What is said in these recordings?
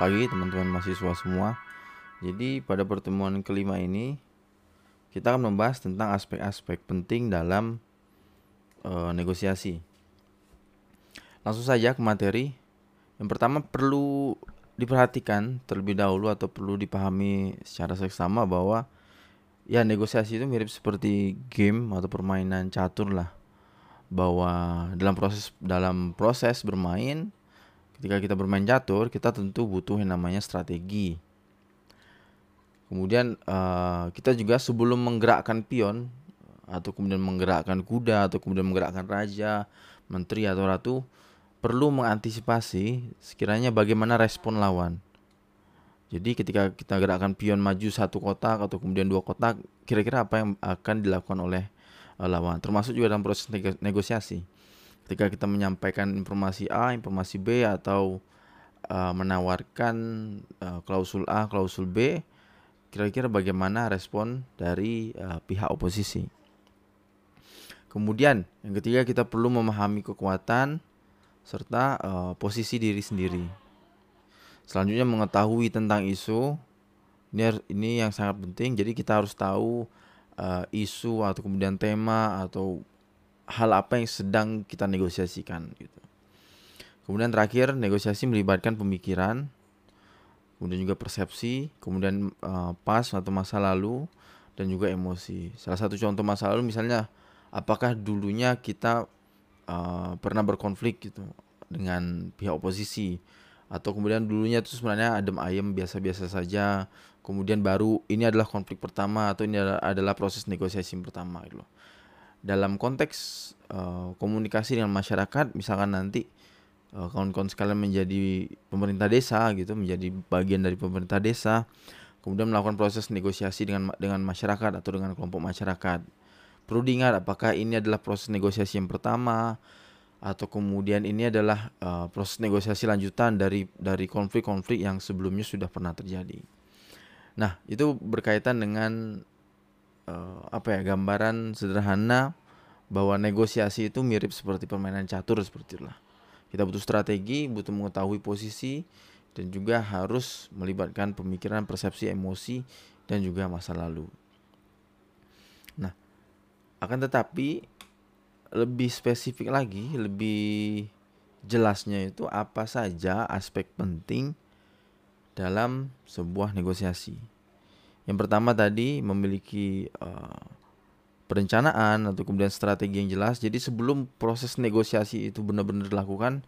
pagi teman-teman mahasiswa semua. Jadi pada pertemuan kelima ini kita akan membahas tentang aspek-aspek penting dalam uh, negosiasi. Langsung saja ke materi. Yang pertama perlu diperhatikan terlebih dahulu atau perlu dipahami secara seksama bahwa ya negosiasi itu mirip seperti game atau permainan catur lah bahwa dalam proses dalam proses bermain ketika kita bermain catur kita tentu butuh yang namanya strategi. Kemudian uh, kita juga sebelum menggerakkan pion atau kemudian menggerakkan kuda atau kemudian menggerakkan raja menteri atau ratu perlu mengantisipasi sekiranya bagaimana respon lawan. Jadi ketika kita gerakkan pion maju satu kotak atau kemudian dua kotak kira-kira apa yang akan dilakukan oleh uh, lawan. Termasuk juga dalam proses negosiasi ketika kita menyampaikan informasi A informasi B atau uh, menawarkan uh, klausul A klausul B kira-kira bagaimana respon dari uh, pihak oposisi? Kemudian yang ketiga kita perlu memahami kekuatan serta uh, posisi diri sendiri. Selanjutnya mengetahui tentang isu. Ini ini yang sangat penting. Jadi kita harus tahu uh, isu atau kemudian tema atau hal apa yang sedang kita negosiasikan gitu. Kemudian terakhir negosiasi melibatkan pemikiran, kemudian juga persepsi, kemudian uh, pas atau masa lalu dan juga emosi. Salah satu contoh masa lalu misalnya apakah dulunya kita uh, pernah berkonflik gitu dengan pihak oposisi atau kemudian dulunya itu sebenarnya adem ayem biasa-biasa saja kemudian baru ini adalah konflik pertama atau ini adalah, proses negosiasi pertama gitu loh dalam konteks uh, komunikasi dengan masyarakat misalkan nanti uh, kawan-kawan sekalian menjadi pemerintah desa gitu menjadi bagian dari pemerintah desa kemudian melakukan proses negosiasi dengan dengan masyarakat atau dengan kelompok masyarakat perlu diingat apakah ini adalah proses negosiasi yang pertama atau kemudian ini adalah uh, proses negosiasi lanjutan dari dari konflik-konflik yang sebelumnya sudah pernah terjadi. Nah, itu berkaitan dengan uh, apa ya gambaran sederhana bahwa negosiasi itu mirip seperti permainan catur seperti itulah. Kita butuh strategi, butuh mengetahui posisi dan juga harus melibatkan pemikiran, persepsi, emosi dan juga masa lalu. Nah, akan tetapi lebih spesifik lagi, lebih jelasnya itu apa saja aspek penting dalam sebuah negosiasi. Yang pertama tadi memiliki uh, perencanaan atau kemudian strategi yang jelas. Jadi sebelum proses negosiasi itu benar-benar dilakukan,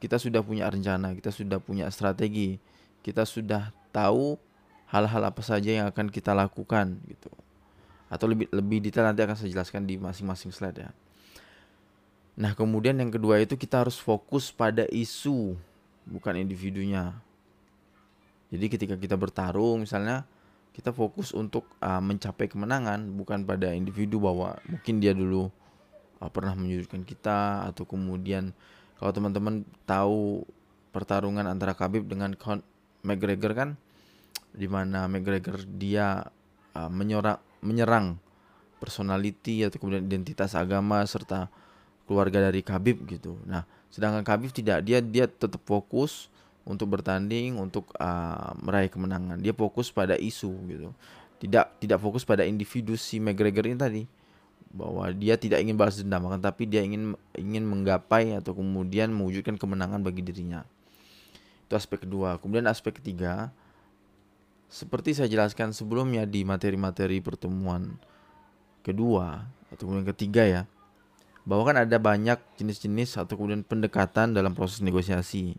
kita sudah punya rencana, kita sudah punya strategi, kita sudah tahu hal-hal apa saja yang akan kita lakukan gitu. Atau lebih lebih detail nanti akan saya jelaskan di masing-masing slide ya. Nah, kemudian yang kedua itu kita harus fokus pada isu, bukan individunya. Jadi ketika kita bertarung misalnya kita fokus untuk uh, mencapai kemenangan bukan pada individu bahwa mungkin dia dulu uh, pernah menyudutkan kita atau kemudian kalau teman-teman tahu pertarungan antara Khabib dengan Con McGregor kan di mana McGregor dia uh, menyerang menyerang personality atau kemudian identitas agama serta keluarga dari Khabib gitu. Nah, sedangkan Khabib tidak dia dia tetap fokus untuk bertanding untuk uh, meraih kemenangan. Dia fokus pada isu gitu. Tidak tidak fokus pada individu si McGregor ini tadi bahwa dia tidak ingin balas dendam akan tapi dia ingin ingin menggapai atau kemudian mewujudkan kemenangan bagi dirinya. Itu aspek kedua. Kemudian aspek ketiga seperti saya jelaskan sebelumnya di materi-materi pertemuan kedua atau kemudian ketiga ya bahwa kan ada banyak jenis-jenis atau kemudian pendekatan dalam proses negosiasi.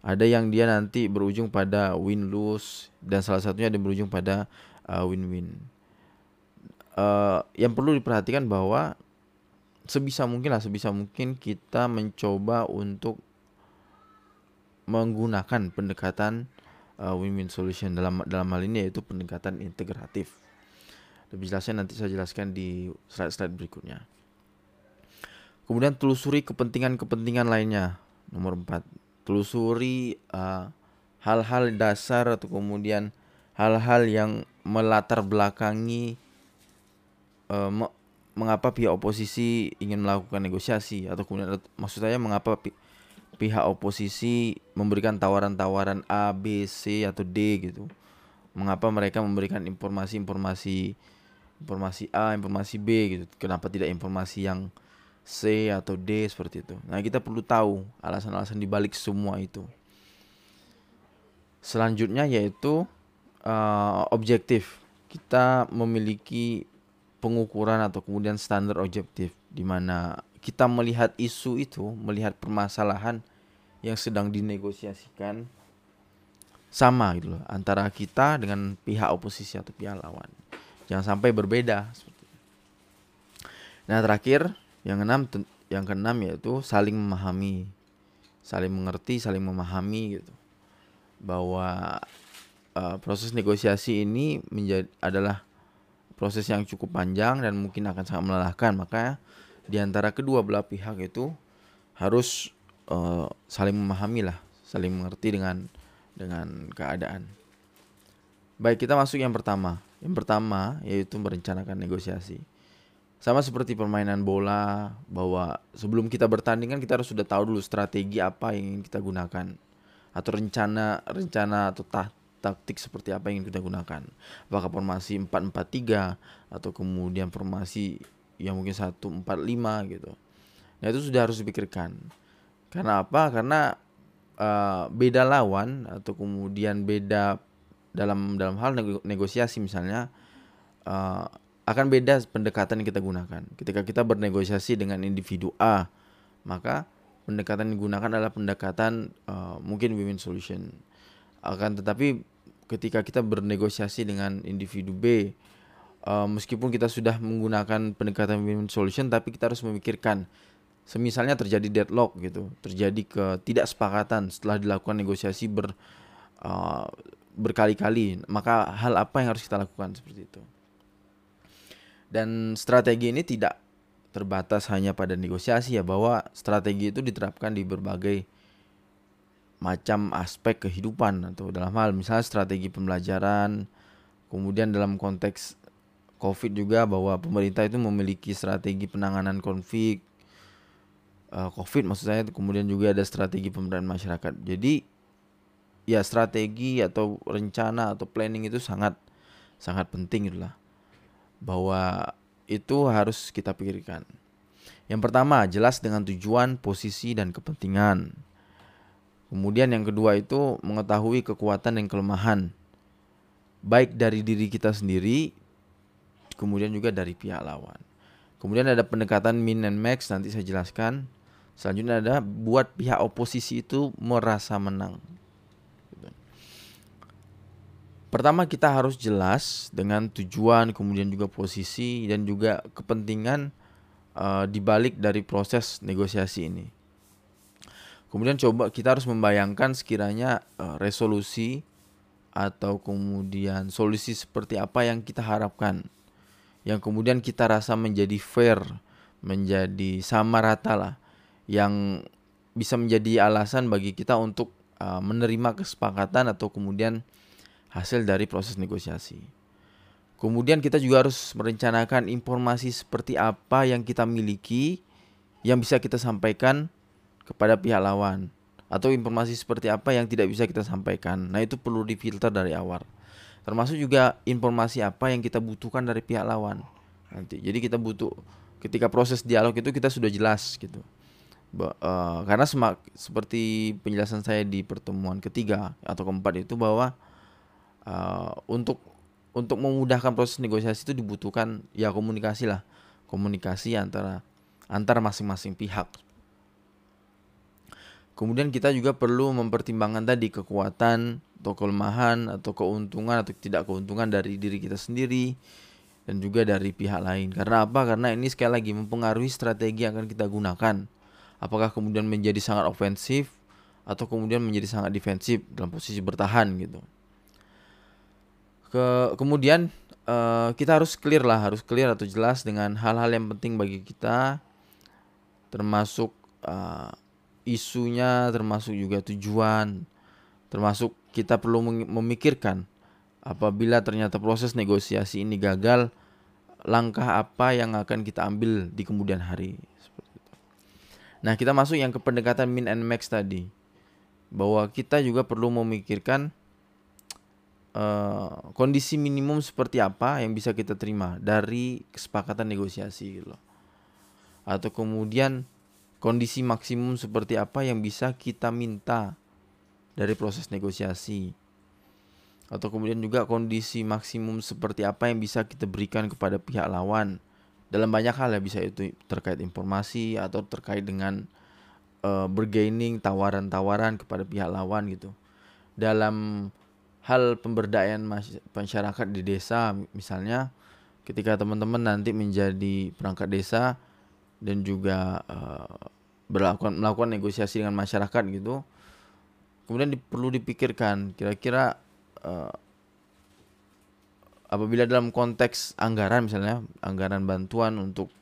Ada yang dia nanti berujung pada win lose dan salah satunya ada yang berujung pada uh, win-win. Uh, yang perlu diperhatikan bahwa sebisa mungkin lah sebisa mungkin kita mencoba untuk menggunakan pendekatan uh, win-win solution dalam dalam hal ini yaitu pendekatan integratif. Lebih jelasnya nanti saya jelaskan di slide-slide berikutnya. Kemudian telusuri kepentingan-kepentingan lainnya. Nomor 4. Telusuri uh, hal-hal dasar atau kemudian hal-hal yang melatar belakangi uh, me mengapa pihak oposisi ingin melakukan negosiasi atau kemudian maksud saya mengapa pi pihak oposisi memberikan tawaran-tawaran A, B, C atau D gitu. Mengapa mereka memberikan informasi-informasi informasi A, informasi B gitu. Kenapa tidak informasi yang C atau D seperti itu. Nah, kita perlu tahu alasan-alasan dibalik semua itu. Selanjutnya yaitu uh, objektif. Kita memiliki pengukuran atau kemudian standar objektif di mana kita melihat isu itu, melihat permasalahan yang sedang dinegosiasikan sama gitu loh antara kita dengan pihak oposisi atau pihak lawan. Jangan sampai berbeda Nah, terakhir yang keenam yang keenam yaitu saling memahami. Saling mengerti, saling memahami gitu. Bahwa uh, proses negosiasi ini menjadi adalah proses yang cukup panjang dan mungkin akan sangat melelahkan. Maka di antara kedua belah pihak itu harus uh, saling memahami lah, saling mengerti dengan dengan keadaan. Baik, kita masuk yang pertama. Yang pertama yaitu merencanakan negosiasi. Sama seperti permainan bola bahwa sebelum kita bertanding kan kita harus sudah tahu dulu strategi apa yang ingin kita gunakan atau rencana rencana atau taktik seperti apa yang kita gunakan. Apakah formasi 4-4-3 atau kemudian formasi yang mungkin 1-4-5 gitu. Nah, itu sudah harus dipikirkan. Karena apa? Karena uh, beda lawan atau kemudian beda dalam dalam hal negosiasi misalnya uh, akan beda pendekatan yang kita gunakan. Ketika kita bernegosiasi dengan individu A, maka pendekatan yang digunakan adalah pendekatan uh, mungkin win-win solution akan tetapi ketika kita bernegosiasi dengan individu B uh, meskipun kita sudah menggunakan pendekatan win solution tapi kita harus memikirkan semisalnya terjadi deadlock gitu terjadi ketidaksepakatan setelah dilakukan negosiasi ber uh, berkali-kali maka hal apa yang harus kita lakukan seperti itu dan strategi ini tidak terbatas hanya pada negosiasi ya bahwa strategi itu diterapkan di berbagai macam aspek kehidupan atau dalam hal misalnya strategi pembelajaran kemudian dalam konteks covid juga bahwa pemerintah itu memiliki strategi penanganan konflik uh, covid maksud saya kemudian juga ada strategi pemberdayaan masyarakat. Jadi ya strategi atau rencana atau planning itu sangat sangat penting itulah bahwa itu harus kita pikirkan yang pertama jelas dengan tujuan posisi dan kepentingan Kemudian yang kedua itu mengetahui kekuatan dan kelemahan baik dari diri kita sendiri kemudian juga dari pihak lawan. Kemudian ada pendekatan min and max nanti saya jelaskan. Selanjutnya ada buat pihak oposisi itu merasa menang. Pertama kita harus jelas dengan tujuan kemudian juga posisi dan juga kepentingan uh, dibalik dari proses negosiasi ini. Kemudian coba kita harus membayangkan sekiranya uh, resolusi atau kemudian solusi seperti apa yang kita harapkan. Yang kemudian kita rasa menjadi fair, menjadi sama rata lah. Yang bisa menjadi alasan bagi kita untuk uh, menerima kesepakatan atau kemudian hasil dari proses negosiasi. Kemudian kita juga harus merencanakan informasi seperti apa yang kita miliki yang bisa kita sampaikan kepada pihak lawan atau informasi seperti apa yang tidak bisa kita sampaikan. Nah, itu perlu difilter dari awal. Termasuk juga informasi apa yang kita butuhkan dari pihak lawan. Nanti. Jadi kita butuh ketika proses dialog itu kita sudah jelas gitu. Uh, karena seperti penjelasan saya di pertemuan ketiga atau keempat itu bahwa uh, untuk untuk memudahkan proses negosiasi itu dibutuhkan ya komunikasi lah komunikasi antara antara masing-masing pihak Kemudian kita juga perlu mempertimbangkan tadi kekuatan atau kelemahan atau keuntungan atau tidak keuntungan dari diri kita sendiri dan juga dari pihak lain. Karena apa? Karena ini sekali lagi mempengaruhi strategi yang akan kita gunakan. Apakah kemudian menjadi sangat ofensif atau kemudian menjadi sangat defensif dalam posisi bertahan gitu. Ke, kemudian uh, kita harus clear lah, harus clear atau jelas dengan hal-hal yang penting bagi kita termasuk uh, isunya termasuk juga tujuan termasuk kita perlu memikirkan apabila ternyata proses negosiasi ini gagal langkah apa yang akan kita ambil di kemudian hari Nah, kita masuk yang ke pendekatan min and max tadi. Bahwa kita juga perlu memikirkan uh, kondisi minimum seperti apa yang bisa kita terima dari kesepakatan negosiasi gitu loh. Atau kemudian kondisi maksimum seperti apa yang bisa kita minta dari proses negosiasi. Atau kemudian juga kondisi maksimum seperti apa yang bisa kita berikan kepada pihak lawan dalam banyak hal ya bisa itu terkait informasi atau terkait dengan uh, bergaining tawaran-tawaran kepada pihak lawan gitu dalam hal pemberdayaan masyarakat di desa misalnya ketika teman-teman nanti menjadi perangkat desa dan juga uh, melakukan melakukan negosiasi dengan masyarakat gitu kemudian di, perlu dipikirkan kira-kira uh, apabila dalam konteks anggaran misalnya anggaran bantuan untuk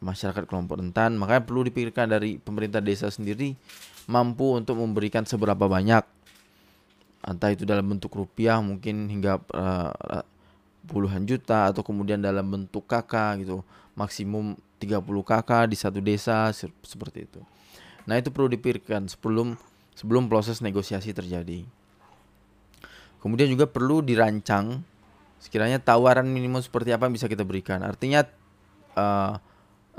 masyarakat kelompok rentan makanya perlu dipikirkan dari pemerintah desa sendiri mampu untuk memberikan seberapa banyak entah itu dalam bentuk rupiah mungkin hingga uh, puluhan juta atau kemudian dalam bentuk kakak gitu maksimum 30 kakak di satu desa seperti itu. Nah, itu perlu dipikirkan sebelum sebelum proses negosiasi terjadi. Kemudian juga perlu dirancang sekiranya tawaran minimum seperti apa yang bisa kita berikan. Artinya uh,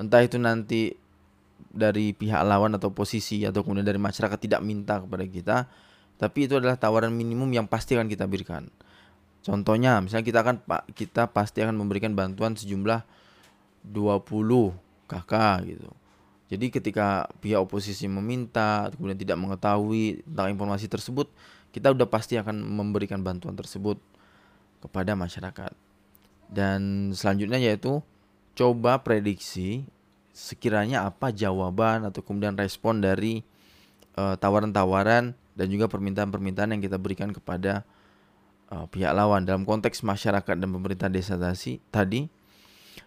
entah itu nanti dari pihak lawan atau posisi atau kemudian dari masyarakat tidak minta kepada kita, tapi itu adalah tawaran minimum yang pasti akan kita berikan. Contohnya, misalnya kita akan kita pasti akan memberikan bantuan sejumlah 20 KK gitu. Jadi ketika pihak oposisi meminta kemudian tidak mengetahui tentang informasi tersebut, kita udah pasti akan memberikan bantuan tersebut kepada masyarakat. Dan selanjutnya yaitu coba prediksi sekiranya apa jawaban atau kemudian respon dari tawaran tawaran-tawaran dan juga permintaan-permintaan yang kita berikan kepada uh, pihak lawan dalam konteks masyarakat dan pemerintah desa tadi.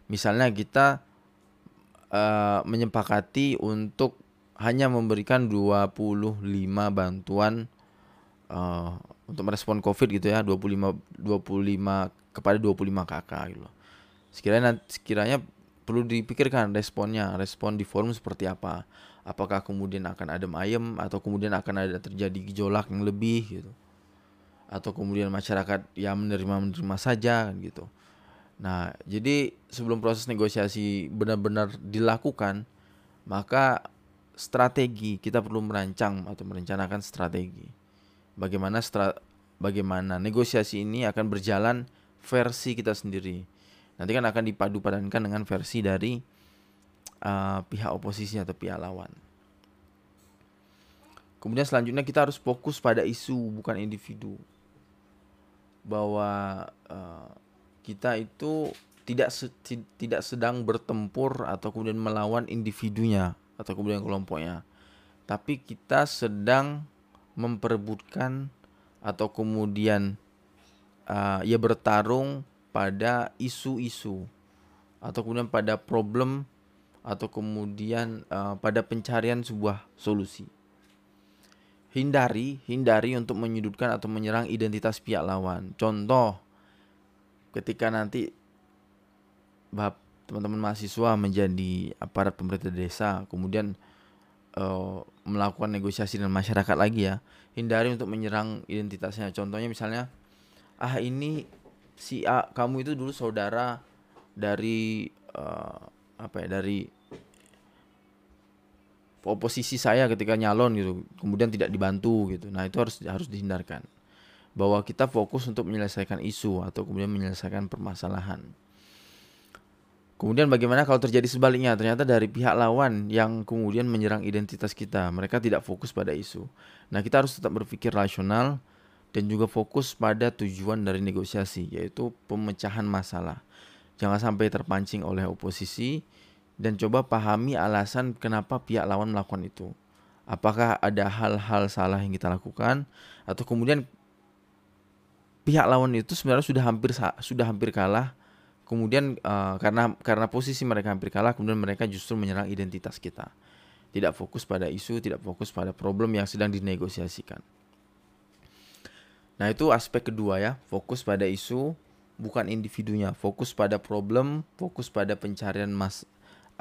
Misalnya kita uh, menyepakati untuk hanya memberikan 25 bantuan uh, untuk merespon Covid gitu ya 25 25 kepada 25 kakak gitu. Sekiranya sekiranya perlu dipikirkan responnya, respon di forum seperti apa. Apakah kemudian akan ada ayem atau kemudian akan ada terjadi gejolak yang lebih gitu. Atau kemudian masyarakat yang menerima menerima saja kan gitu. Nah, jadi sebelum proses negosiasi benar-benar dilakukan, maka strategi kita perlu merancang atau merencanakan strategi bagaimana stra bagaimana negosiasi ini akan berjalan versi kita sendiri. Nanti kan akan dipadu padankan dengan versi dari uh, pihak oposisi atau pihak lawan. Kemudian selanjutnya kita harus fokus pada isu bukan individu. Bahwa uh, kita itu tidak se tidak sedang bertempur atau kemudian melawan individunya atau kemudian kelompoknya. Tapi kita sedang memperebutkan atau kemudian uh, ia bertarung pada isu-isu atau kemudian pada problem atau kemudian uh, pada pencarian sebuah solusi. Hindari, hindari untuk menyudutkan atau menyerang identitas pihak lawan. Contoh, ketika nanti teman-teman mahasiswa menjadi aparat pemerintah desa, kemudian uh, melakukan negosiasi dengan masyarakat lagi ya hindari untuk menyerang identitasnya contohnya misalnya ah ini si A kamu itu dulu saudara dari uh, apa ya dari oposisi saya ketika nyalon gitu kemudian tidak dibantu gitu nah itu harus harus dihindarkan bahwa kita fokus untuk menyelesaikan isu atau kemudian menyelesaikan permasalahan Kemudian bagaimana kalau terjadi sebaliknya? Ternyata dari pihak lawan yang kemudian menyerang identitas kita. Mereka tidak fokus pada isu. Nah, kita harus tetap berpikir rasional dan juga fokus pada tujuan dari negosiasi, yaitu pemecahan masalah. Jangan sampai terpancing oleh oposisi dan coba pahami alasan kenapa pihak lawan melakukan itu. Apakah ada hal-hal salah yang kita lakukan atau kemudian pihak lawan itu sebenarnya sudah hampir sudah hampir kalah kemudian uh, karena karena posisi mereka hampir kalah kemudian mereka justru menyerang identitas kita tidak fokus pada isu tidak fokus pada problem yang sedang dinegosiasikan nah itu aspek kedua ya fokus pada isu bukan individunya fokus pada problem fokus pada pencarian mas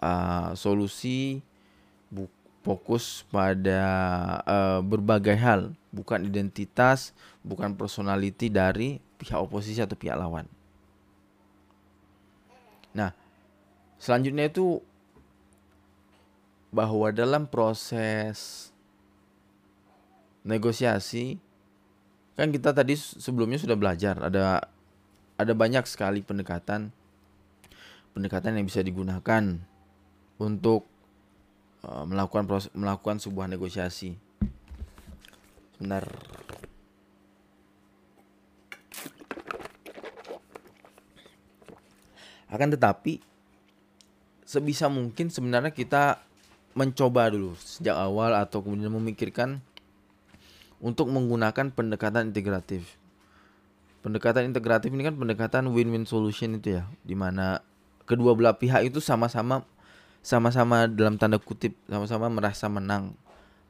uh, solusi bu- fokus pada uh, berbagai hal, bukan identitas, bukan personality dari pihak oposisi atau pihak lawan. Nah, selanjutnya itu bahwa dalam proses negosiasi kan kita tadi sebelumnya sudah belajar ada ada banyak sekali pendekatan pendekatan yang bisa digunakan untuk uh, melakukan proses, melakukan sebuah negosiasi. Sebentar. Akan tetapi sebisa mungkin sebenarnya kita mencoba dulu sejak awal atau kemudian memikirkan untuk menggunakan pendekatan integratif. Pendekatan integratif ini kan pendekatan win-win solution itu ya, di mana kedua belah pihak itu sama-sama sama-sama dalam tanda kutip sama-sama merasa menang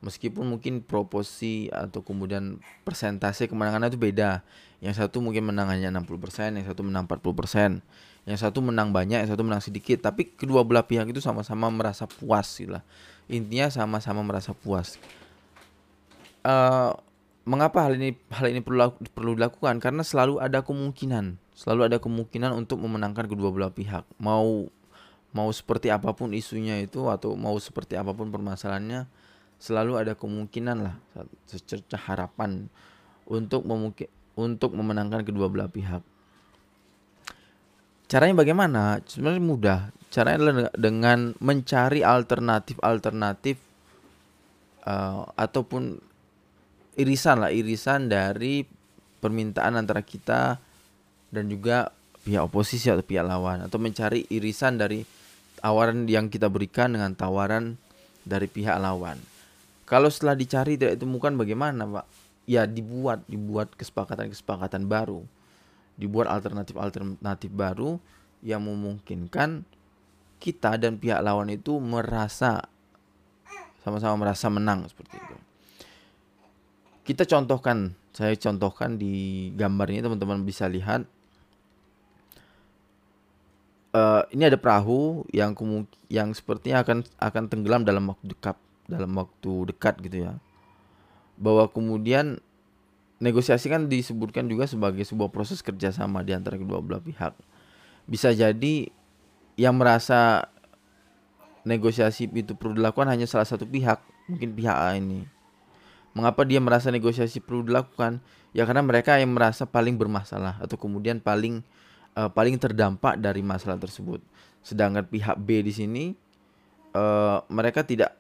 meskipun mungkin proporsi atau kemudian persentase kemenangannya itu beda. Yang satu mungkin menang hanya 60%, yang satu menang 40%, yang satu menang banyak, yang satu menang sedikit, tapi kedua belah pihak itu sama-sama merasa puas gitu lah. Intinya sama-sama merasa puas. Uh, mengapa hal ini hal ini perlu perlu dilakukan? Karena selalu ada kemungkinan, selalu ada kemungkinan untuk memenangkan kedua belah pihak. Mau mau seperti apa pun isunya itu atau mau seperti apa pun permasalahannya selalu ada kemungkinan lah secerca harapan untuk memungkin untuk memenangkan kedua belah pihak. Caranya bagaimana? Sebenarnya mudah. Caranya adalah dengan mencari alternatif-alternatif uh, ataupun irisan lah, irisan dari permintaan antara kita dan juga pihak oposisi atau pihak lawan atau mencari irisan dari tawaran yang kita berikan dengan tawaran dari pihak lawan. Kalau setelah dicari tidak ditemukan bagaimana, Pak? Ya dibuat, dibuat kesepakatan-kesepakatan baru. Dibuat alternatif-alternatif baru yang memungkinkan kita dan pihak lawan itu merasa sama-sama merasa menang seperti itu. Kita contohkan, saya contohkan di gambar ini teman-teman bisa lihat. Uh, ini ada perahu yang yang sepertinya akan akan tenggelam dalam waktu dekat dalam waktu dekat gitu ya. Bahwa kemudian negosiasi kan disebutkan juga sebagai sebuah proses kerjasama di antara kedua belah pihak. Bisa jadi yang merasa negosiasi itu perlu dilakukan hanya salah satu pihak mungkin pihak A ini mengapa dia merasa negosiasi perlu dilakukan ya karena mereka yang merasa paling bermasalah atau kemudian paling uh, paling terdampak dari masalah tersebut sedangkan pihak B di sini uh, mereka tidak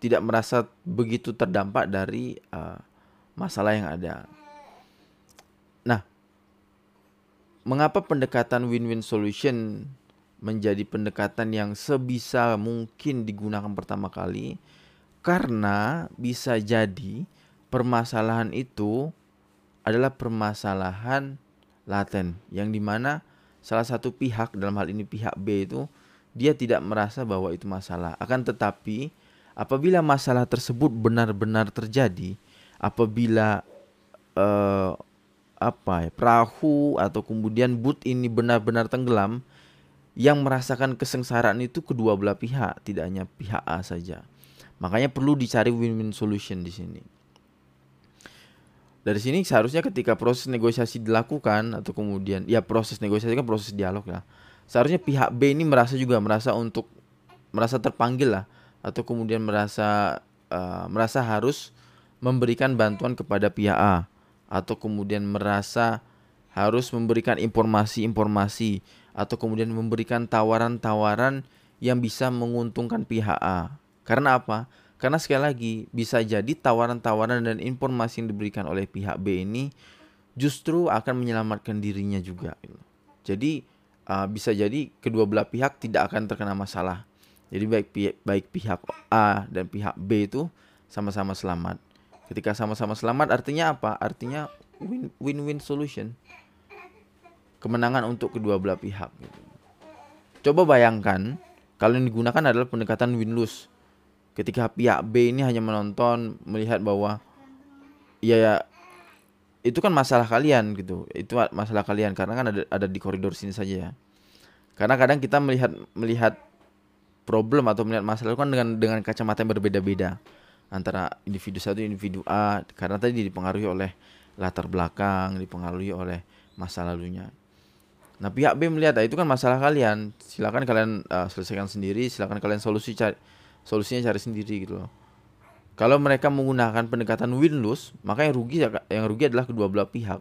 tidak merasa begitu terdampak dari uh, masalah yang ada. Nah, mengapa pendekatan win-win solution menjadi pendekatan yang sebisa mungkin digunakan pertama kali? Karena bisa jadi permasalahan itu adalah permasalahan laten yang di mana salah satu pihak dalam hal ini pihak B itu dia tidak merasa bahwa itu masalah akan tetapi Apabila masalah tersebut benar-benar terjadi, apabila uh, apa ya, perahu atau kemudian boot ini benar-benar tenggelam, yang merasakan kesengsaraan itu kedua belah pihak, tidak hanya pihak A saja. Makanya perlu dicari win-win solution di sini. Dari sini seharusnya ketika proses negosiasi dilakukan atau kemudian ya proses negosiasi kan proses dialog ya. Seharusnya pihak B ini merasa juga merasa untuk merasa terpanggil lah atau kemudian merasa uh, merasa harus memberikan bantuan kepada pihak A atau kemudian merasa harus memberikan informasi-informasi atau kemudian memberikan tawaran-tawaran yang bisa menguntungkan pihak A. Karena apa? Karena sekali lagi bisa jadi tawaran-tawaran dan informasi yang diberikan oleh pihak B ini justru akan menyelamatkan dirinya juga. Jadi uh, bisa jadi kedua belah pihak tidak akan terkena masalah. Jadi baik pihak, baik pihak A dan pihak B itu sama-sama selamat. Ketika sama-sama selamat artinya apa? Artinya win-win solution. Kemenangan untuk kedua belah pihak. Coba bayangkan kalau yang digunakan adalah pendekatan win-lose. Ketika pihak B ini hanya menonton, melihat bahwa ya, ya itu kan masalah kalian gitu. Itu masalah kalian karena kan ada ada di koridor sini saja ya. Karena kadang kita melihat melihat problem atau melihat masalah itu kan dengan dengan kacamata yang berbeda-beda antara individu satu individu A karena tadi dipengaruhi oleh latar belakang, dipengaruhi oleh masa lalunya. Nah pihak B melihat ah, itu kan masalah kalian, silakan kalian uh, selesaikan sendiri, silakan kalian solusi cari solusinya cari sendiri gitu loh. Kalau mereka menggunakan pendekatan win lose, maka yang rugi yang rugi adalah kedua belah pihak.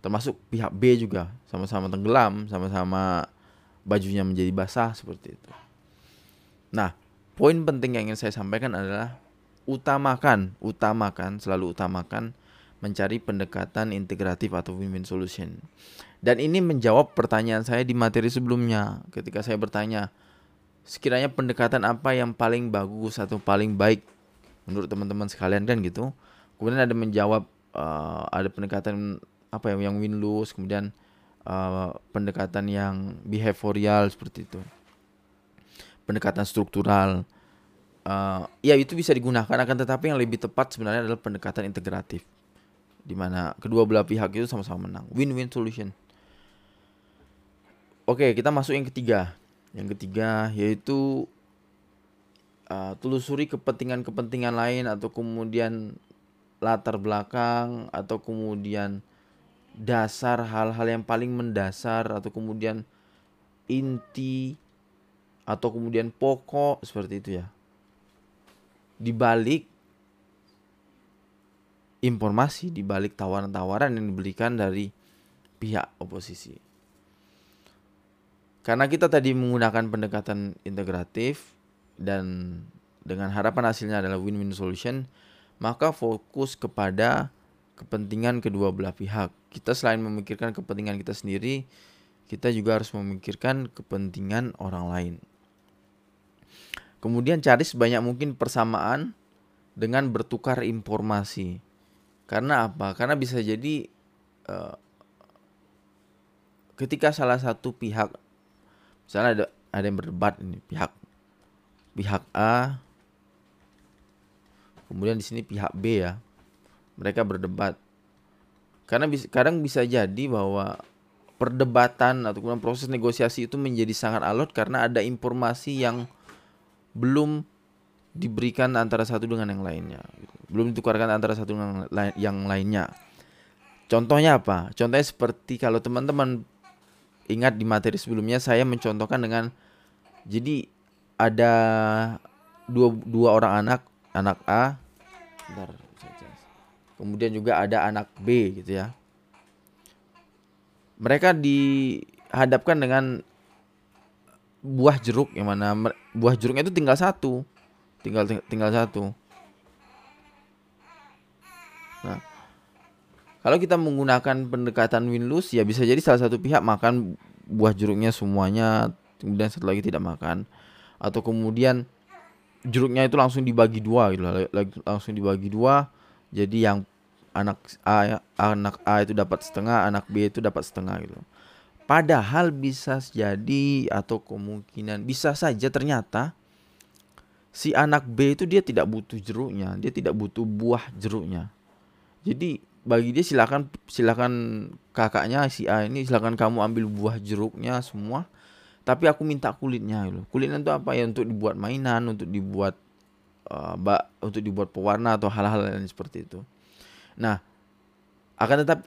Termasuk pihak B juga, sama-sama tenggelam, sama-sama bajunya menjadi basah seperti itu. Nah, poin penting yang ingin saya sampaikan adalah utamakan, utamakan, selalu utamakan mencari pendekatan integratif atau win-win solution. Dan ini menjawab pertanyaan saya di materi sebelumnya ketika saya bertanya sekiranya pendekatan apa yang paling bagus atau paling baik menurut teman-teman sekalian kan gitu. Kemudian ada menjawab uh, ada pendekatan apa ya yang win lose kemudian uh, pendekatan yang behavioral seperti itu. Pendekatan struktural uh, ya itu bisa digunakan akan tetapi yang lebih tepat sebenarnya adalah pendekatan integratif di mana kedua belah pihak itu sama-sama menang. Win-win solution. Oke kita masuk yang ketiga yang ketiga yaitu uh, telusuri kepentingan-kepentingan lain atau kemudian latar belakang atau kemudian dasar hal-hal yang paling mendasar atau kemudian inti atau kemudian pokok seperti itu ya. Di balik informasi, di balik tawaran-tawaran yang diberikan dari pihak oposisi. Karena kita tadi menggunakan pendekatan integratif, dan dengan harapan hasilnya adalah win-win solution, maka fokus kepada kepentingan kedua belah pihak. Kita selain memikirkan kepentingan kita sendiri, kita juga harus memikirkan kepentingan orang lain. Kemudian cari sebanyak mungkin persamaan dengan bertukar informasi. Karena apa? Karena bisa jadi uh, ketika salah satu pihak misalnya ada ada yang berdebat ini pihak pihak A. Kemudian di sini pihak B ya. Mereka berdebat. Karena bis, kadang bisa jadi bahwa perdebatan atau proses negosiasi itu menjadi sangat alot karena ada informasi yang belum diberikan antara satu dengan yang lainnya. Belum ditukarkan antara satu dengan yang lainnya. Contohnya apa? Contohnya seperti kalau teman-teman ingat di materi sebelumnya saya mencontohkan dengan jadi ada dua dua orang anak anak A kemudian juga ada anak B gitu ya. Mereka dihadapkan dengan buah jeruk yang mana buah jeruknya itu tinggal satu tinggal tinggal satu kalau kita menggunakan pendekatan win lose ya bisa jadi salah satu pihak makan buah jeruknya semuanya kemudian satu lagi tidak makan. Atau kemudian jeruknya itu langsung dibagi dua gitu langsung dibagi dua. Jadi yang anak A anak A itu dapat setengah anak B itu dapat setengah gitu. Padahal bisa jadi atau kemungkinan bisa saja ternyata si anak B itu dia tidak butuh jeruknya dia tidak butuh buah jeruknya. Jadi bagi dia silakan silakan kakaknya si A ini silakan kamu ambil buah jeruknya semua tapi aku minta kulitnya gitu. Kulitnya itu apa ya untuk dibuat mainan, untuk dibuat uh, bak, untuk dibuat pewarna atau hal-hal lain seperti itu. Nah, akan tetap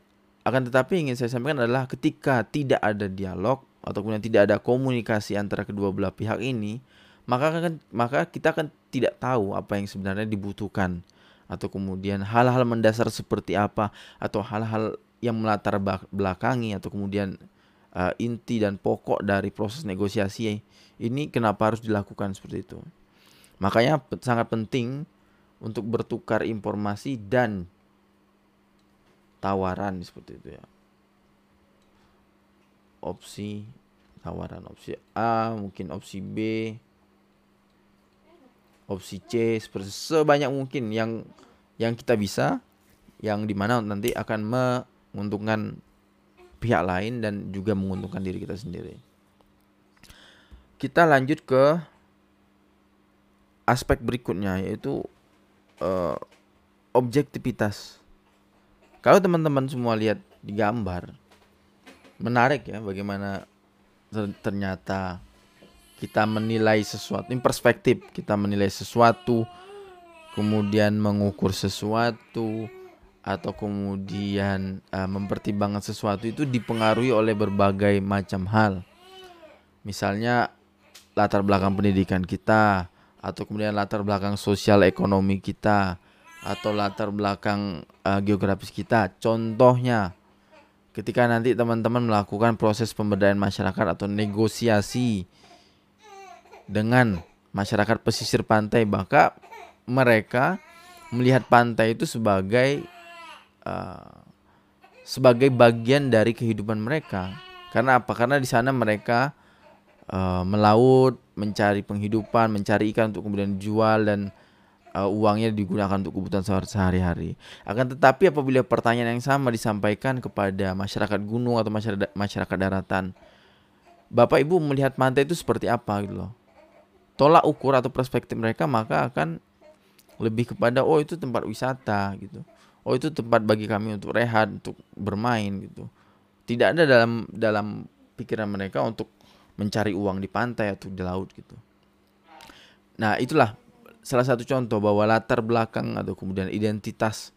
akan tetapi ingin saya sampaikan adalah ketika tidak ada dialog atau kemudian tidak ada komunikasi antara kedua belah pihak ini, maka kan maka kita akan tidak tahu apa yang sebenarnya dibutuhkan atau kemudian hal-hal mendasar seperti apa atau hal-hal yang melatar belakangi atau kemudian uh, inti dan pokok dari proses negosiasi ini kenapa harus dilakukan seperti itu. Makanya sangat penting untuk bertukar informasi dan tawaran seperti itu ya. Opsi tawaran opsi A, mungkin opsi B, opsi C seperti sebanyak mungkin yang yang kita bisa yang di mana nanti akan menguntungkan pihak lain dan juga menguntungkan diri kita sendiri. Kita lanjut ke aspek berikutnya yaitu uh, objektivitas. Kalau teman-teman semua lihat di gambar, menarik ya bagaimana ternyata kita menilai sesuatu, ini perspektif kita menilai sesuatu, kemudian mengukur sesuatu, atau kemudian uh, mempertimbangkan sesuatu itu dipengaruhi oleh berbagai macam hal. Misalnya latar belakang pendidikan kita, atau kemudian latar belakang sosial ekonomi kita, atau latar belakang uh, geografis kita. Contohnya, ketika nanti teman-teman melakukan proses pemberdayaan masyarakat atau negosiasi dengan masyarakat pesisir pantai. Maka mereka melihat pantai itu sebagai uh, sebagai bagian dari kehidupan mereka. Karena apa? Karena di sana mereka uh, melaut mencari penghidupan mencari ikan untuk kemudian jual dan uh, uangnya digunakan untuk kebutuhan sehari-hari. Akan tetapi apabila pertanyaan yang sama disampaikan kepada masyarakat gunung atau masyarakat masyarakat daratan Bapak Ibu melihat pantai itu seperti apa? Gitu loh tolak ukur atau perspektif mereka maka akan lebih kepada oh itu tempat wisata gitu. Oh itu tempat bagi kami untuk rehat, untuk bermain gitu. Tidak ada dalam dalam pikiran mereka untuk mencari uang di pantai atau di laut gitu. Nah, itulah salah satu contoh bahwa latar belakang atau kemudian identitas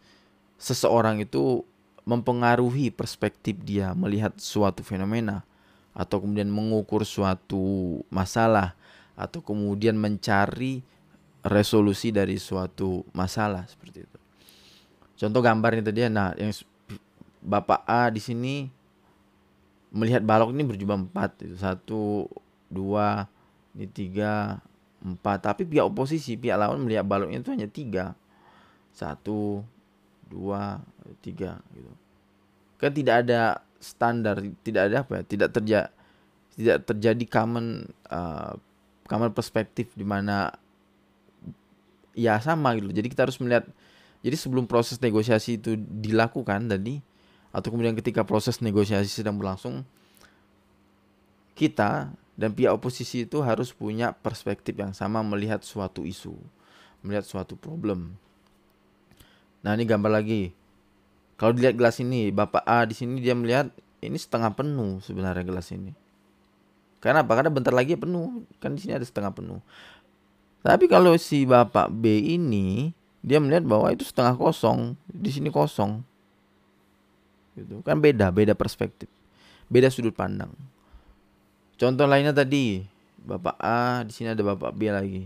seseorang itu mempengaruhi perspektif dia melihat suatu fenomena atau kemudian mengukur suatu masalah atau kemudian mencari resolusi dari suatu masalah seperti itu. Contoh gambar ini tadi nah yang Bapak A di sini melihat balok ini berjumlah empat itu satu dua ini tiga empat. Tapi pihak oposisi pihak lawan melihat baloknya itu hanya tiga. Satu dua tiga gitu. Kan tidak ada standar tidak ada apa ya tidak terjadi tidak terjadi common uh, kamar perspektif di mana ya sama gitu. Jadi kita harus melihat jadi sebelum proses negosiasi itu dilakukan tadi atau kemudian ketika proses negosiasi sedang berlangsung kita dan pihak oposisi itu harus punya perspektif yang sama melihat suatu isu, melihat suatu problem. Nah, ini gambar lagi. Kalau dilihat gelas ini, Bapak A di sini dia melihat ini setengah penuh sebenarnya gelas ini. Karena apa? Karena bentar lagi penuh. Kan di sini ada setengah penuh. Tapi kalau si bapak B ini dia melihat bahwa itu setengah kosong, di sini kosong. Gitu. Kan beda, beda perspektif. Beda sudut pandang. Contoh lainnya tadi, bapak A, di sini ada bapak B lagi.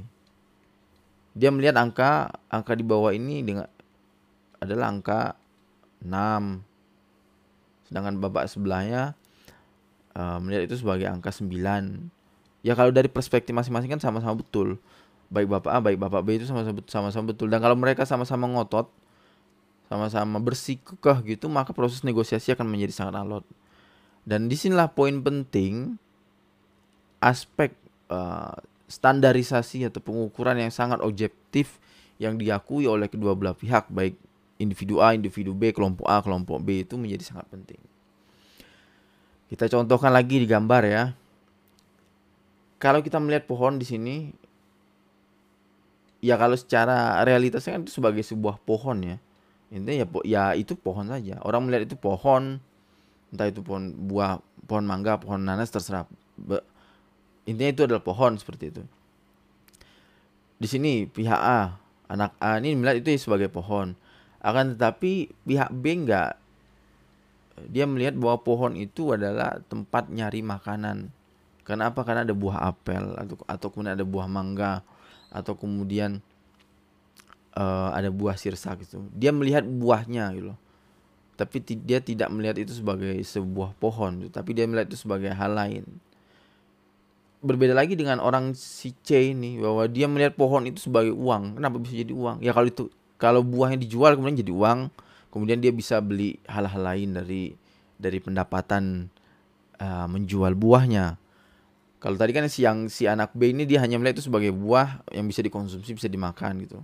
Dia melihat angka angka di bawah ini dengan adalah angka 6. Sedangkan bapak sebelahnya uh, melihat itu sebagai angka 9. Ya kalau dari perspektif masing-masing kan sama-sama betul. Baik Bapak A, baik Bapak B itu sama-sama betul. Dan kalau mereka sama-sama ngotot, sama-sama bersikukuh gitu, maka proses negosiasi akan menjadi sangat alot. Dan di sinilah poin penting aspek uh, standarisasi atau pengukuran yang sangat objektif yang diakui oleh kedua belah pihak baik individu A, individu B, kelompok A, kelompok B itu menjadi sangat penting. Kita contohkan lagi di gambar ya. Kalau kita melihat pohon di sini, ya kalau secara realitasnya kan itu sebagai sebuah pohon ya. Intinya ya, ya itu pohon saja. Orang melihat itu pohon, entah itu pohon buah, pohon mangga, pohon nanas terserah. Be, intinya itu adalah pohon seperti itu. Di sini pihak A, anak A ini melihat itu sebagai pohon. Akan tetapi pihak B enggak dia melihat bahwa pohon itu adalah tempat nyari makanan. Kenapa? Karena ada buah apel atau atau kemudian ada buah mangga atau kemudian uh, ada buah sirsa gitu. Dia melihat buahnya gitu. Tapi dia tidak melihat itu sebagai sebuah pohon, gitu. tapi dia melihat itu sebagai hal lain. Berbeda lagi dengan orang si C ini bahwa dia melihat pohon itu sebagai uang. Kenapa bisa jadi uang? Ya kalau itu kalau buahnya dijual kemudian jadi uang, kemudian dia bisa beli hal-hal lain dari dari pendapatan uh, menjual buahnya. Kalau tadi kan si yang si anak B ini dia hanya melihat itu sebagai buah yang bisa dikonsumsi, bisa dimakan gitu.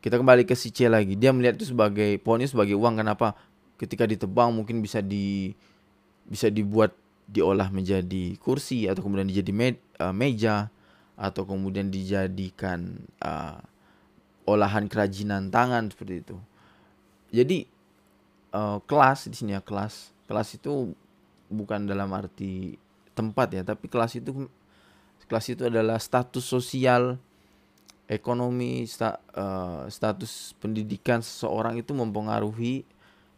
Kita kembali ke si C lagi. Dia melihat itu sebagai pohonnya sebagai uang. Kenapa? Ketika ditebang mungkin bisa di bisa dibuat diolah menjadi kursi atau kemudian dijadi me, uh, meja atau kemudian dijadikan uh, olahan kerajinan tangan seperti itu. Jadi uh, kelas di sini ya kelas kelas itu bukan dalam arti tempat ya tapi kelas itu kelas itu adalah status sosial, ekonomi, sta, uh, status pendidikan seseorang itu mempengaruhi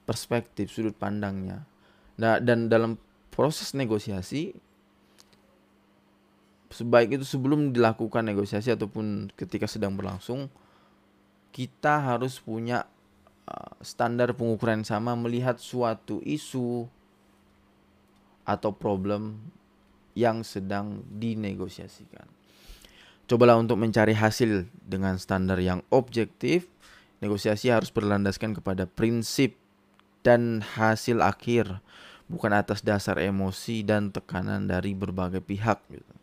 perspektif sudut pandangnya. Nah, dan dalam proses negosiasi sebaik itu sebelum dilakukan negosiasi ataupun ketika sedang berlangsung kita harus punya standar pengukuran sama melihat suatu isu atau problem yang sedang dinegosiasikan. Cobalah untuk mencari hasil dengan standar yang objektif. Negosiasi harus berlandaskan kepada prinsip dan hasil akhir, bukan atas dasar emosi dan tekanan dari berbagai pihak. Gitu.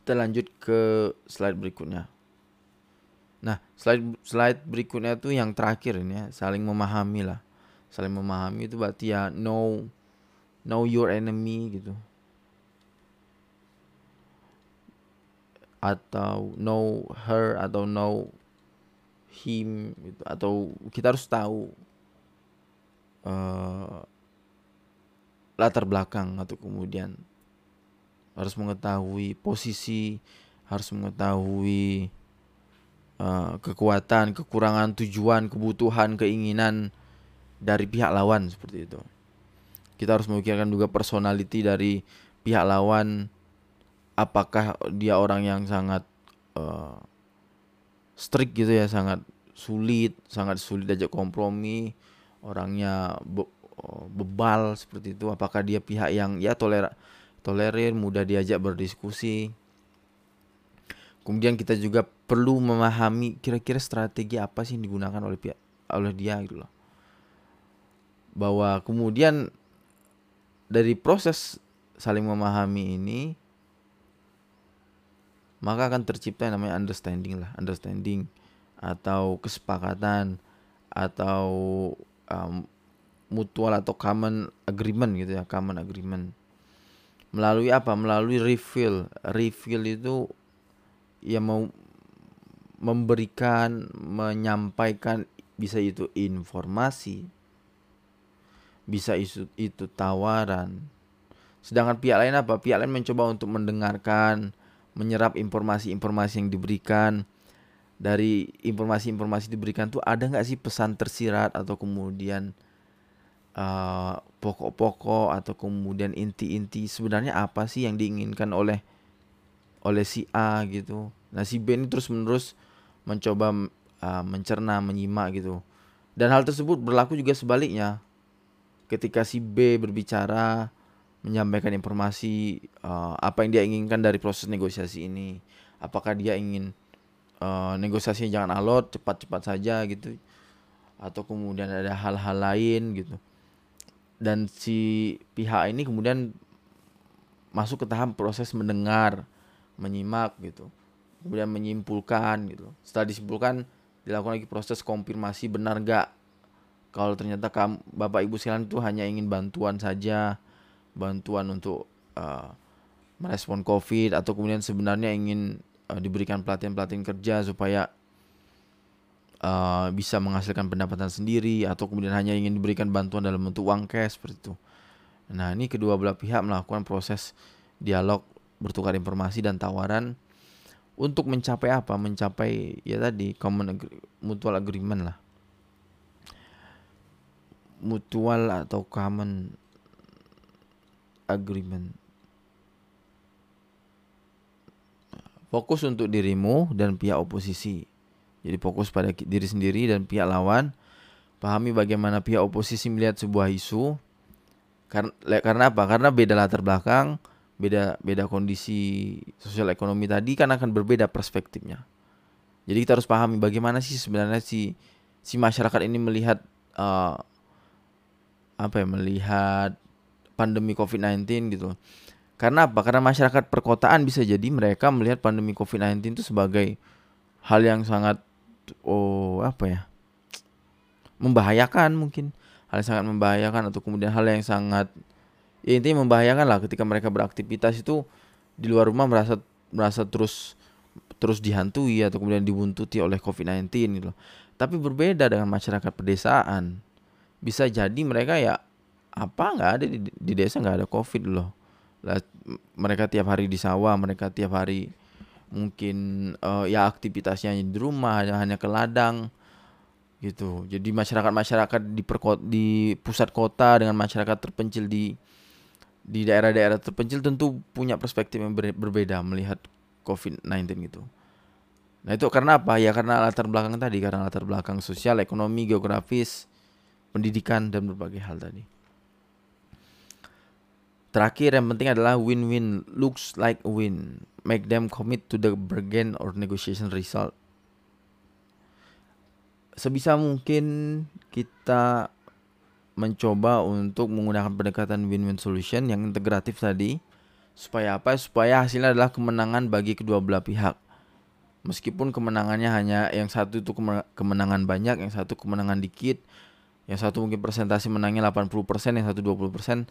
Kita lanjut ke slide berikutnya. Nah, slide slide berikutnya tuh yang terakhir ini ya, saling memahami lah. Saling memahami itu berarti ya know know your enemy gitu. Atau know her atau know him gitu atau kita harus tahu uh, latar belakang atau kemudian harus mengetahui posisi, harus mengetahui Eh, kekuatan, kekurangan tujuan, kebutuhan, keinginan dari pihak lawan seperti itu. Kita harus memikirkan juga personality dari pihak lawan. Apakah dia orang yang sangat uh, strict gitu ya, sangat sulit, sangat sulit diajak kompromi, orangnya be eh, bebal seperti itu. Apakah dia pihak yang ya toler tolerir, mudah diajak berdiskusi Kemudian kita juga perlu memahami kira-kira strategi apa sih yang digunakan oleh pihak oleh dia gitu loh. Bahwa kemudian dari proses saling memahami ini maka akan tercipta yang namanya understanding lah, understanding atau kesepakatan atau um, mutual atau common agreement gitu ya, common agreement. Melalui apa? Melalui refill. Refill itu yang mau memberikan, menyampaikan bisa itu informasi, bisa itu, itu tawaran. Sedangkan pihak lain apa? Pihak lain mencoba untuk mendengarkan, menyerap informasi-informasi yang diberikan. Dari informasi-informasi diberikan tuh ada nggak sih pesan tersirat atau kemudian pokok uh, pokok-pokok atau kemudian inti-inti sebenarnya apa sih yang diinginkan oleh oleh si A gitu. Nah si B ini terus menerus mencoba uh, mencerna, menyimak gitu. Dan hal tersebut berlaku juga sebaliknya. Ketika si B berbicara, menyampaikan informasi uh, apa yang dia inginkan dari proses negosiasi ini. Apakah dia ingin uh, negosiasinya jangan alot, cepat-cepat saja gitu. Atau kemudian ada hal-hal lain gitu. Dan si pihak ini kemudian masuk ke tahap proses mendengar menyimak gitu kemudian menyimpulkan gitu. Setelah disimpulkan dilakukan lagi proses konfirmasi benar gak kalau ternyata kamu bapak ibu sekalian itu hanya ingin bantuan saja bantuan untuk uh, merespon covid atau kemudian sebenarnya ingin uh, diberikan pelatihan pelatihan kerja supaya uh, bisa menghasilkan pendapatan sendiri atau kemudian hanya ingin diberikan bantuan dalam bentuk uang cash seperti itu. Nah ini kedua belah pihak melakukan proses dialog bertukar informasi dan tawaran untuk mencapai apa? Mencapai ya tadi common agree, mutual agreement lah. Mutual atau common agreement. Fokus untuk dirimu dan pihak oposisi. Jadi fokus pada diri sendiri dan pihak lawan. Pahami bagaimana pihak oposisi melihat sebuah isu. Karena, karena apa? Karena beda latar belakang, beda beda kondisi sosial ekonomi tadi kan akan berbeda perspektifnya. Jadi kita harus pahami bagaimana sih sebenarnya si si masyarakat ini melihat uh, apa ya melihat pandemi COVID-19 gitu. Karena apa? Karena masyarakat perkotaan bisa jadi mereka melihat pandemi COVID-19 itu sebagai hal yang sangat oh apa ya? membahayakan mungkin. Hal yang sangat membahayakan atau kemudian hal yang sangat ya intinya membahayakan lah ketika mereka beraktivitas itu di luar rumah merasa merasa terus terus dihantui atau kemudian dibuntuti oleh COVID-19 gitu. Tapi berbeda dengan masyarakat pedesaan. Bisa jadi mereka ya apa nggak ada di, di desa nggak ada COVID loh. lah mereka tiap hari di sawah mereka tiap hari mungkin uh, ya aktivitasnya di rumah hanya hanya ke ladang gitu jadi masyarakat masyarakat di di pusat kota dengan masyarakat terpencil di di daerah-daerah terpencil tentu punya perspektif yang ber, berbeda melihat COVID-19 gitu. Nah itu karena apa? Ya karena latar belakang tadi, karena latar belakang sosial, ekonomi, geografis, pendidikan dan berbagai hal tadi. Terakhir yang penting adalah win-win looks like a win. Make them commit to the bargain or negotiation result. Sebisa mungkin kita mencoba untuk menggunakan pendekatan win-win solution yang integratif tadi supaya apa? Supaya hasilnya adalah kemenangan bagi kedua belah pihak. Meskipun kemenangannya hanya yang satu itu kemenangan banyak, yang satu kemenangan dikit, yang satu mungkin presentasi menangnya 80%, yang satu 20%,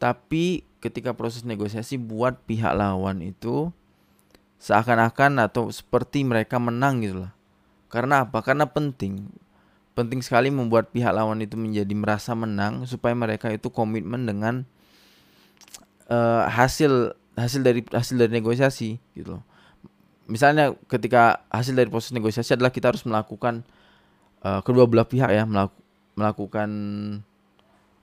tapi ketika proses negosiasi buat pihak lawan itu seakan-akan atau seperti mereka menang gitu lah. Karena apa? Karena penting. Penting sekali membuat pihak lawan itu menjadi merasa menang supaya mereka itu komitmen dengan uh, hasil hasil dari hasil dari negosiasi gitu. Misalnya ketika hasil dari proses negosiasi adalah kita harus melakukan uh, kedua belah pihak ya melaku, melakukan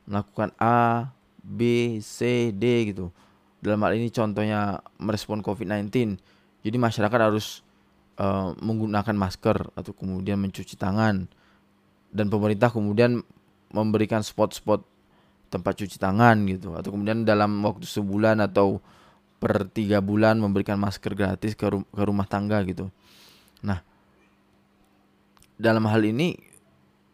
melakukan A, B, C, D gitu. Dalam hal ini contohnya merespon COVID-19. Jadi masyarakat harus uh, menggunakan masker atau kemudian mencuci tangan. Dan pemerintah kemudian memberikan spot-spot tempat cuci tangan gitu atau kemudian dalam waktu sebulan atau per tiga bulan memberikan masker gratis ke, rum ke rumah tangga gitu. Nah, dalam hal ini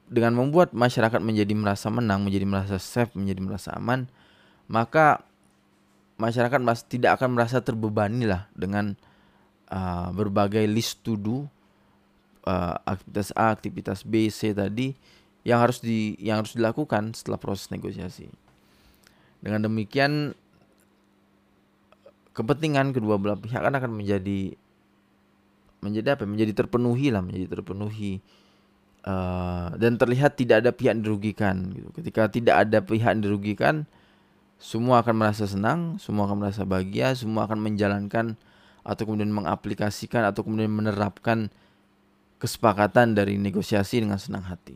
dengan membuat masyarakat menjadi merasa menang, menjadi merasa safe, menjadi merasa aman, maka masyarakat mas tidak akan merasa terbebani lah dengan uh, berbagai list to do uh, aktivitas A, aktivitas B, C tadi yang harus di yang harus dilakukan setelah proses negosiasi. Dengan demikian kepentingan kedua belah pihak kan akan menjadi menjadi apa? Menjadi terpenuhi lah, menjadi terpenuhi uh, dan terlihat tidak ada pihak yang dirugikan. Gitu. Ketika tidak ada pihak yang dirugikan, semua akan merasa senang, semua akan merasa bahagia, semua akan menjalankan atau kemudian mengaplikasikan atau kemudian menerapkan kesepakatan dari negosiasi dengan senang hati.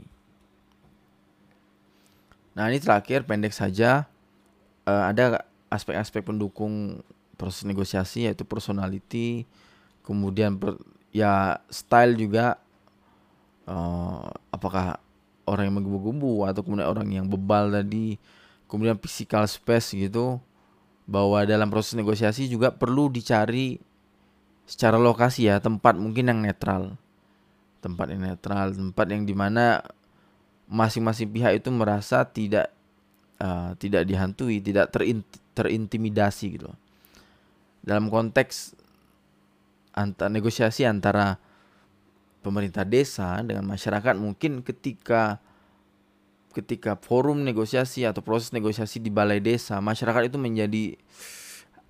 Nah ini terakhir pendek saja. Uh, ada aspek-aspek pendukung proses negosiasi yaitu personality, kemudian per, ya style juga. Uh, apakah orang yang menggebu-gebu atau kemudian orang yang bebal tadi kemudian physical space gitu bahwa dalam proses negosiasi juga perlu dicari secara lokasi ya tempat mungkin yang netral tempat yang netral tempat yang di mana masing-masing pihak itu merasa tidak uh, tidak dihantui tidak terin, terintimidasi gitu dalam konteks antara negosiasi antara pemerintah desa dengan masyarakat mungkin ketika ketika forum negosiasi atau proses negosiasi di balai desa, masyarakat itu menjadi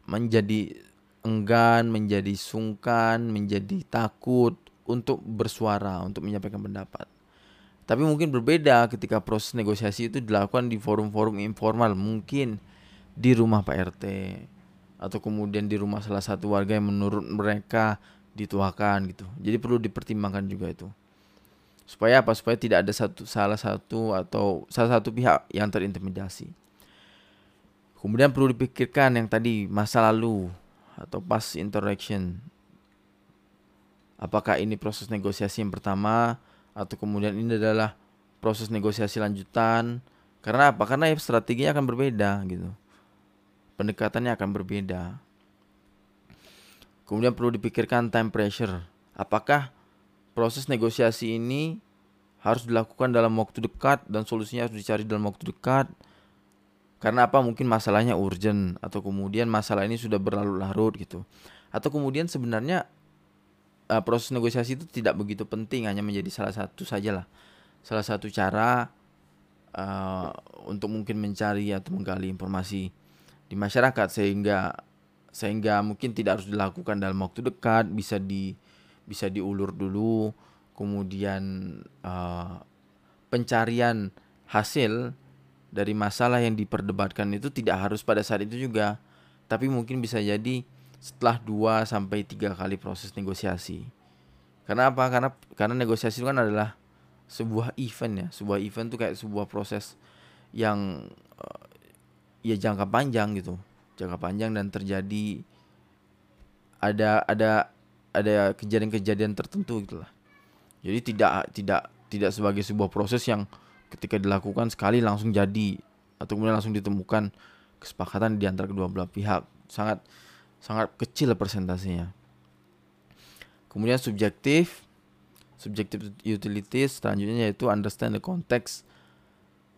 menjadi enggan, menjadi sungkan, menjadi takut untuk bersuara, untuk menyampaikan pendapat. Tapi mungkin berbeda ketika proses negosiasi itu dilakukan di forum-forum informal, mungkin di rumah Pak RT atau kemudian di rumah salah satu warga yang menurut mereka dituakan gitu. Jadi perlu dipertimbangkan juga itu supaya apa supaya tidak ada satu salah satu atau salah satu pihak yang terintimidasi kemudian perlu dipikirkan yang tadi masa lalu atau past interaction apakah ini proses negosiasi yang pertama atau kemudian ini adalah proses negosiasi lanjutan karena apa karena strateginya akan berbeda gitu pendekatannya akan berbeda kemudian perlu dipikirkan time pressure apakah proses negosiasi ini harus dilakukan dalam waktu dekat dan solusinya harus dicari dalam waktu dekat. Karena apa? Mungkin masalahnya urgent atau kemudian masalah ini sudah berlarut-larut gitu. Atau kemudian sebenarnya uh, proses negosiasi itu tidak begitu penting, hanya menjadi salah satu saja lah. Salah satu cara uh, untuk mungkin mencari atau menggali informasi di masyarakat sehingga sehingga mungkin tidak harus dilakukan dalam waktu dekat, bisa di bisa diulur dulu, kemudian uh, pencarian hasil dari masalah yang diperdebatkan itu tidak harus pada saat itu juga tapi mungkin bisa jadi setelah 2 sampai 3 kali proses negosiasi. Karena apa? Karena karena negosiasi itu kan adalah sebuah event ya. Sebuah event tuh kayak sebuah proses yang uh, ya jangka panjang gitu. Jangka panjang dan terjadi ada ada ada kejadian-kejadian tertentu gitulah. Jadi tidak tidak tidak sebagai sebuah proses yang ketika dilakukan sekali langsung jadi atau kemudian langsung ditemukan kesepakatan di antara kedua belah pihak. Sangat sangat kecil persentasenya. Kemudian subjektif, subjektif utilities selanjutnya yaitu understand the context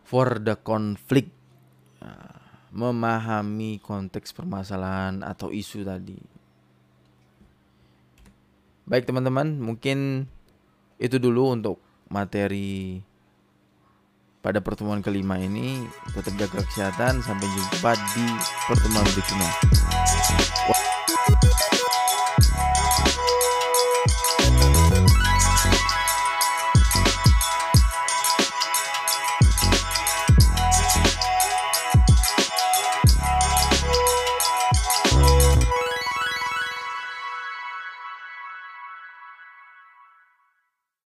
for the conflict. Nah, memahami konteks permasalahan atau isu tadi. Baik teman-teman, mungkin itu dulu untuk materi pada pertemuan kelima ini tetap jaga kesehatan sampai jumpa di pertemuan berikutnya